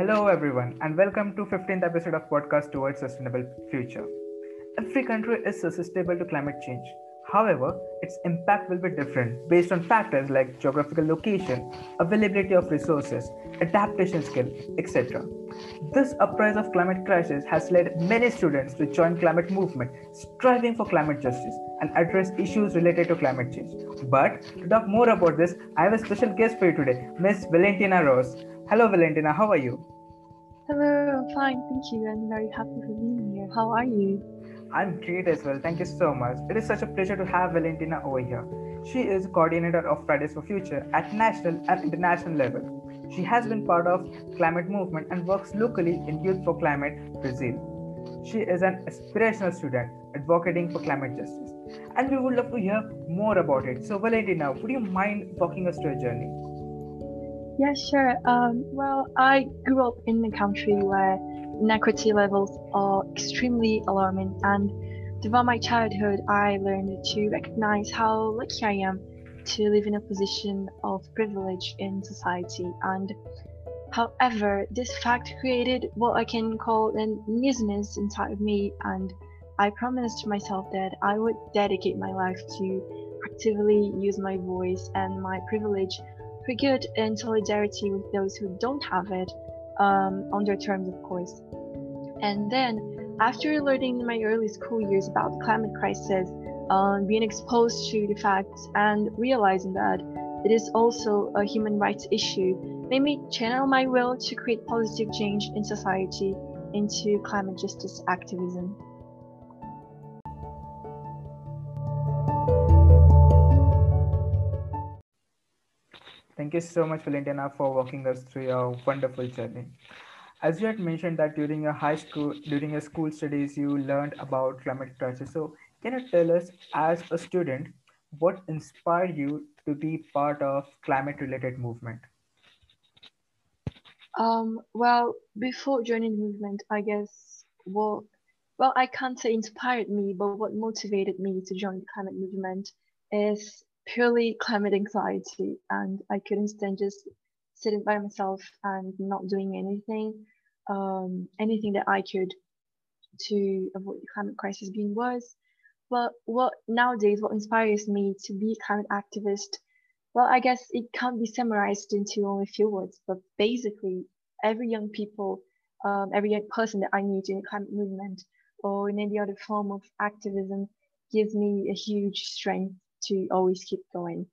Hello, everyone, and welcome to 15th episode of podcast towards sustainable future. Every country is susceptible to climate change. However, its impact will be different based on factors like geographical location, availability of resources, adaptation skill, etc. This uprise of climate crisis has led many students to join climate movement, striving for climate justice and address issues related to climate change. But to talk more about this, I have a special guest for you today, Miss Valentina Rose. Hello, Valentina. How are you? Hello, I'm fine, thank you. I'm very happy for being here. How are you? I'm great as well. Thank you so much. It is such a pleasure to have Valentina over here. She is coordinator of Fridays for Future at national and international level. She has been part of climate movement and works locally in Youth for Climate Brazil. She is an aspirational student advocating for climate justice. And we would love to hear more about it. So Valentina, would you mind walking us through a journey? Yeah, sure. Um, well, I grew up in a country where inequity levels are extremely alarming, and throughout my childhood, I learned to recognize how lucky I am to live in a position of privilege in society. And however, this fact created what I can call an uneasiness inside of me, and I promised myself that I would dedicate my life to actively use my voice and my privilege good and solidarity with those who don't have it, um, on their terms, of course. And then, after learning in my early school years about the climate crisis, um, being exposed to the facts and realizing that it is also a human rights issue made me channel my will to create positive change in society into climate justice activism. Thank you so much, Valentina, for walking us through your wonderful journey. As you had mentioned that during your high school, during your school studies, you learned about climate crisis. So, can you tell us, as a student, what inspired you to be part of climate-related movement? Um, well, before joining the movement, I guess what, well, I can't say inspired me, but what motivated me to join the climate movement is purely climate anxiety and I couldn't stand just sitting by myself and not doing anything, um, anything that I could to avoid the climate crisis being worse. But what nowadays, what inspires me to be a climate activist, well, I guess it can't be summarized into only a few words, but basically every young people, um, every young person that I meet in the climate movement or in any other form of activism gives me a huge strength to always keep going.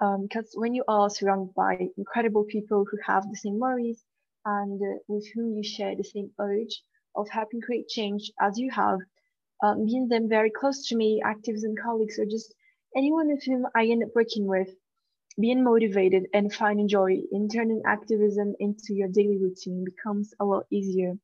Because um, when you are surrounded by incredible people who have the same worries and uh, with whom you share the same urge of helping create change as you have, um, being them very close to me, activism colleagues, or just anyone with whom I end up working with, being motivated and finding joy in turning activism into your daily routine becomes a lot easier.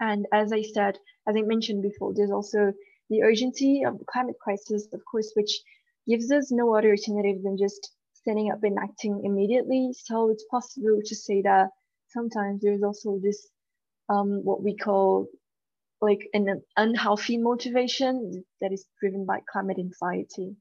And as I said, as I mentioned before, there's also the urgency of the climate crisis, of course, which gives us no other alternative than just standing up and acting immediately. So it's possible to say that sometimes there's also this um, what we call like an unhealthy motivation that is driven by climate anxiety.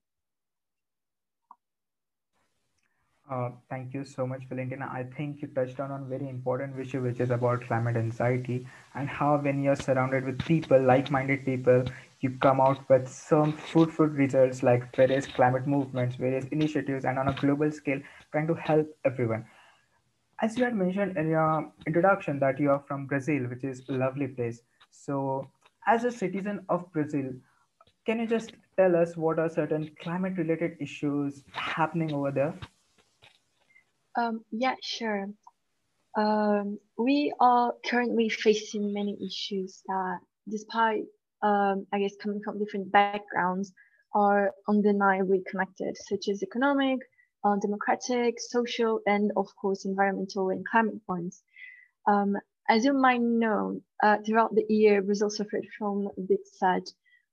Uh, thank you so much, Valentina. I think you touched on a very important issue, which is about climate anxiety and how when you're surrounded with people, like-minded people, you come out with some fruitful results like various climate movements, various initiatives, and on a global scale, trying to help everyone. As you had mentioned in your introduction that you are from Brazil, which is a lovely place. So, as a citizen of Brazil, can you just tell us what are certain climate related issues happening over there? Um, yeah, sure. Um, we are currently facing many issues that, despite um, I guess coming from different backgrounds, are undeniably connected, such as economic, uh, democratic, social, and of course, environmental and climate points. Um, as you might know, uh, throughout the year, Brazil suffered from a big set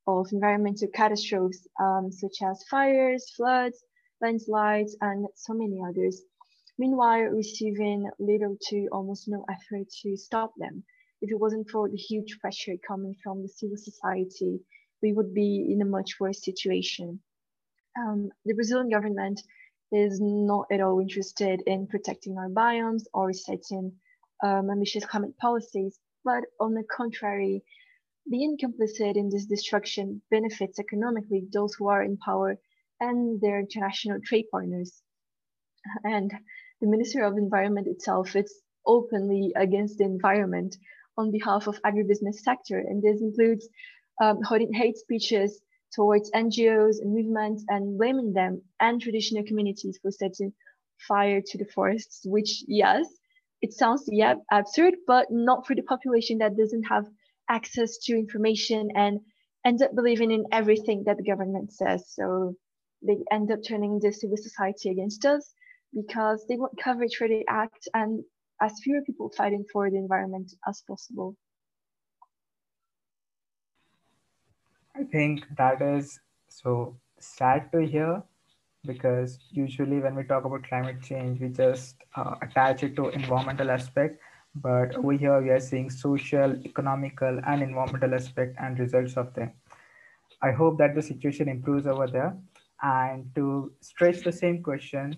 of environmental catastrophes, um, such as fires, floods, landslides, and so many others. Meanwhile, receiving little to almost no effort to stop them if it wasn't for the huge pressure coming from the civil society, we would be in a much worse situation. Um, the Brazilian government is not at all interested in protecting our biomes or setting um, ambitious climate policies, but on the contrary, being complicit in this destruction benefits economically those who are in power and their international trade partners. And the Minister of Environment itself is openly against the environment on behalf of agribusiness sector, and this includes um, holding hate speeches towards NGOs and movements and blaming them and traditional communities for setting fire to the forests, which, yes, it sounds yeah absurd, but not for the population that doesn't have access to information and end up believing in everything that the government says. So they end up turning the civil society against us because they want coverage for the act and as fewer people fighting for the environment as possible. I think that is so sad to hear because usually when we talk about climate change, we just uh, attach it to environmental aspect. But over here, we are seeing social, economical, and environmental aspect and results of them. I hope that the situation improves over there. And to stretch the same question,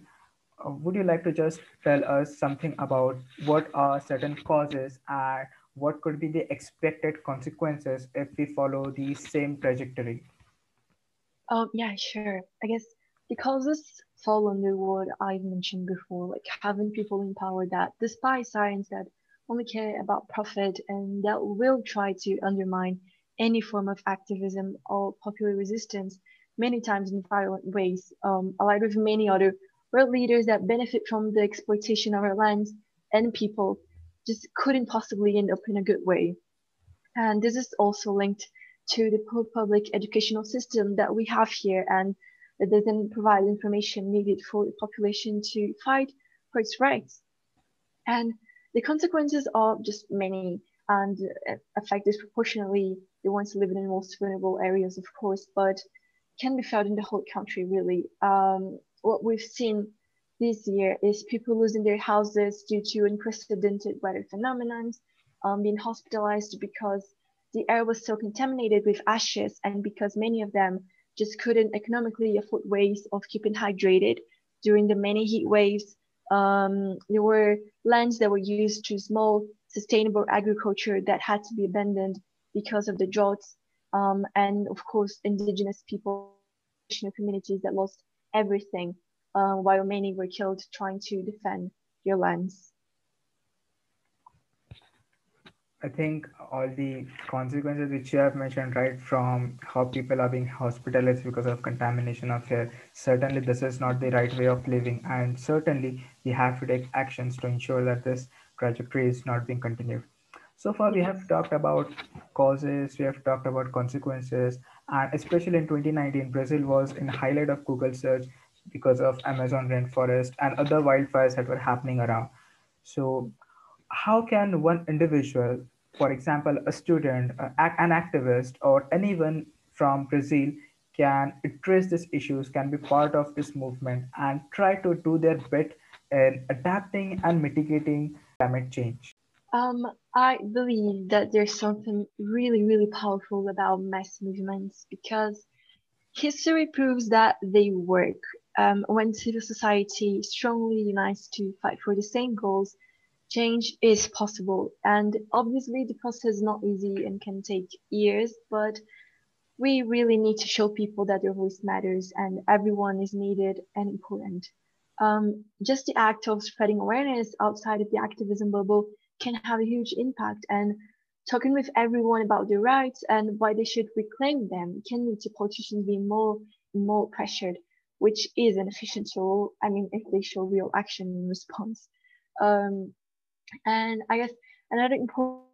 would you like to just tell us something about what are certain causes and what could be the expected consequences if we follow the same trajectory? Um, yeah, sure. I guess the causes fall under what I've mentioned before, like having people in power that despise science, that only care about profit, and that will try to undermine any form of activism or popular resistance, many times in violent ways, um, allied with many other world leaders that benefit from the exploitation of our lands and people just couldn't possibly end up in a good way. And this is also linked to the public educational system that we have here and that doesn't provide information needed for the population to fight for its rights. And the consequences are just many and affect disproportionately the ones living in most vulnerable areas, of course, but can be felt in the whole country, really. Um, what we've seen this year is people losing their houses due to unprecedented weather phenomena, um, being hospitalized because the air was so contaminated with ashes and because many of them just couldn't economically afford ways of keeping hydrated during the many heat waves. Um, there were lands that were used to small sustainable agriculture that had to be abandoned because of the droughts. Um, and of course, indigenous people, communities that lost everything, uh, while many were killed trying to defend their lands. I think all the consequences which you have mentioned, right, from how people are being hospitalized because of contamination of air, certainly this is not the right way of living. And certainly we have to take actions to ensure that this trajectory is not being continued. So far, we have talked about causes, we have talked about consequences, and especially in 2019, Brazil was in highlight of Google search because of Amazon rainforest and other wildfires that were happening around. So, how can one individual, for example, a student, an activist, or anyone from Brazil can address these issues, can be part of this movement, and try to do their bit in adapting and mitigating climate change? Um, I believe that there's something really, really powerful about mass movements because history proves that they work. Um, when civil society strongly unites to fight for the same goals, change is possible. And obviously, the process is not easy and can take years, but we really need to show people that their voice matters and everyone is needed and important. Um, just the act of spreading awareness outside of the activism bubble can have a huge impact and talking with everyone about their rights and why they should reclaim them can lead to politicians being more more pressured, which is an efficient tool. I mean, if they show real action in response. Um, and I guess another important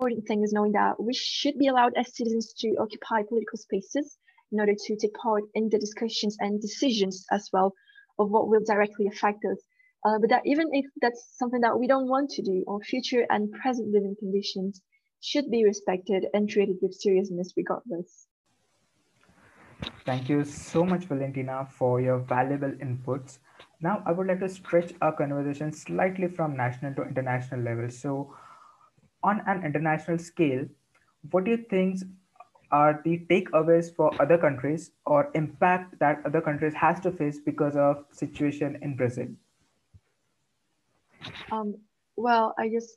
important thing is knowing that we should be allowed as citizens to occupy political spaces in order to take part in the discussions and decisions as well of what will directly affect us uh, but that even if that's something that we don't want to do, our future and present living conditions should be respected and treated with seriousness regardless. Thank you so much, Valentina, for your valuable inputs. Now, I would like to stretch our conversation slightly from national to international level. So, on an international scale, what do you think are the takeaways for other countries or impact that other countries has to face because of situation in Brazil? Um, well, I just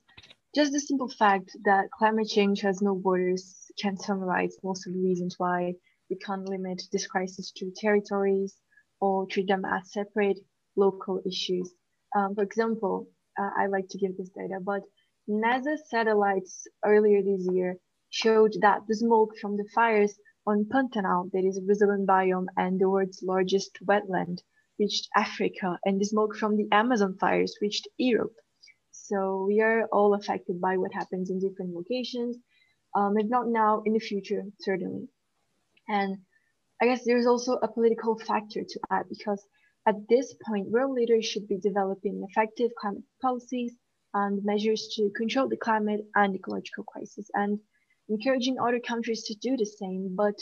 just the simple fact that climate change has no borders can summarize most of the reasons why we can't limit this crisis to territories or treat them as separate local issues. Um, for example, uh, I like to give this data, but NASA satellites earlier this year showed that the smoke from the fires on Pantanal, that is a Brazilian biome and the world's largest wetland, reached Africa, and the smoke from the Amazon fires reached Europe. So we are all affected by what happens in different locations, um, if not now, in the future, certainly. And I guess there's also a political factor to add because at this point, world leaders should be developing effective climate policies and measures to control the climate and ecological crisis and encouraging other countries to do the same. But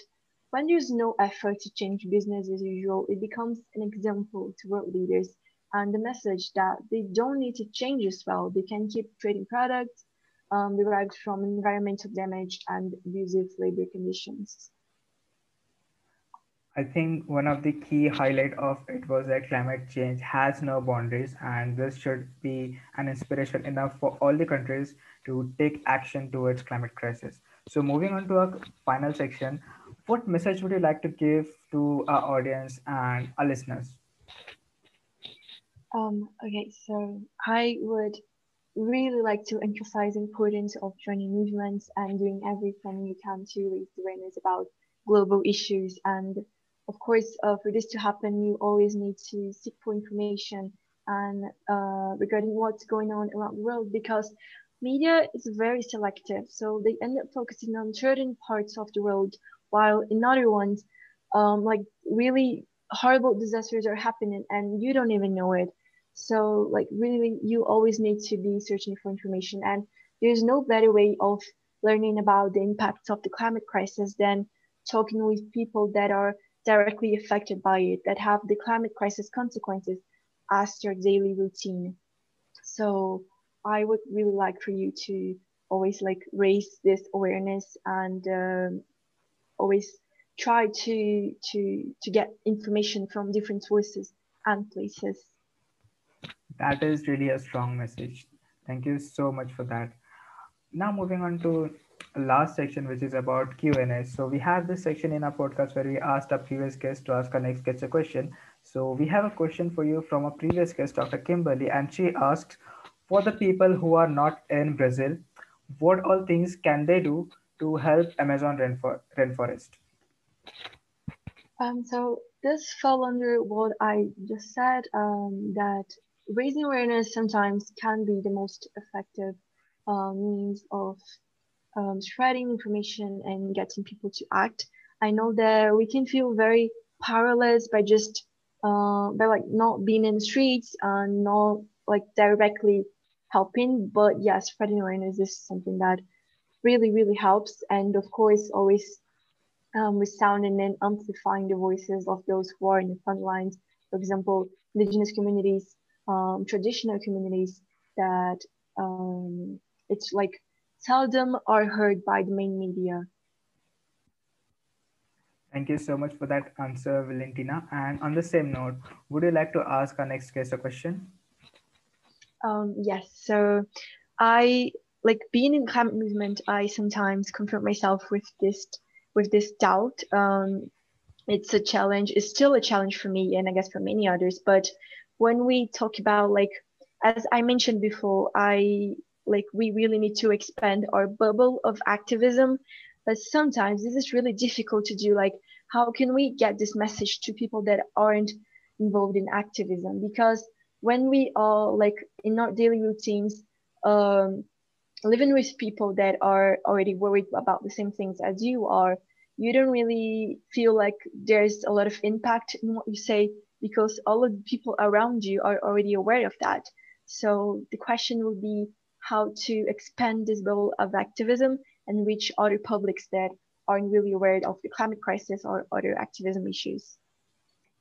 when there's no effort to change business as usual, it becomes an example to world leaders and the message that they don't need to change as well. They can keep trading products um, derived from environmental damage and abusive labor conditions. I think one of the key highlight of it was that climate change has no boundaries and this should be an inspiration enough for all the countries to take action towards climate crisis. So moving on to our final section, what message would you like to give to our audience and our listeners? Um, okay, so I would really like to emphasize the importance of joining movements and doing everything you can to raise awareness about global issues and of course, uh, for this to happen, you always need to seek for information and uh, regarding what's going on around the world because media is very selective. So they end up focusing on certain parts of the world, while in other ones, um, like really horrible disasters are happening and you don't even know it. So like really, you always need to be searching for information, and there's no better way of learning about the impacts of the climate crisis than talking with people that are directly affected by it that have the climate crisis consequences as their daily routine. So I would really like for you to always like raise this awareness and um, always try to to to get information from different sources and places. That is really a strong message. Thank you so much for that. Now moving on to last section, which is about Q&A. So we have this section in our podcast where we asked our previous guest to ask our next guest a question. So we have a question for you from a previous guest, Dr. Kimberly, and she asks, for the people who are not in Brazil, what all things can they do to help Amazon rainforest? Um, so this fell under what I just said, um, that raising awareness sometimes can be the most effective uh, means of um, spreading information and getting people to act. I know that we can feel very powerless by just uh, by like not being in the streets and not like directly helping. But yes, spreading awareness is something that really really helps. And of course, always um, resounding and amplifying the voices of those who are in the front lines. For example, indigenous communities, um, traditional communities that um, it's like seldom are heard by the main media. Thank you so much for that answer, Valentina. And on the same note, would you like to ask our next guest a question? Um, yes. So I like being in climate movement. I sometimes confront myself with this with this doubt. Um, it's a challenge. It's still a challenge for me, and I guess for many others. But when we talk about like, as I mentioned before, I like we really need to expand our bubble of activism but sometimes this is really difficult to do like how can we get this message to people that aren't involved in activism because when we are like in our daily routines um, living with people that are already worried about the same things as you are you don't really feel like there's a lot of impact in what you say because all of the people around you are already aware of that so the question will be how to expand this level of activism and reach other publics that aren't really aware of the climate crisis or other activism issues?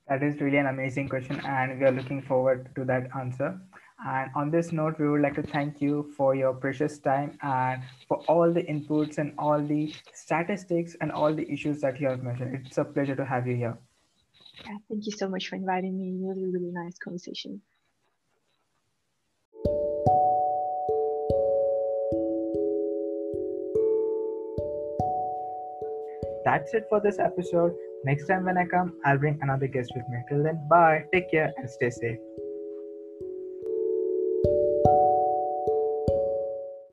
That is really an amazing question, and we are looking forward to that answer. And on this note, we would like to thank you for your precious time and for all the inputs and all the statistics and all the issues that you have mentioned. It's a pleasure to have you here. Yeah, thank you so much for inviting me. Really, really nice conversation. That's it for this episode. Next time when I come, I'll bring another guest with me. Till then, bye, take care, and stay safe.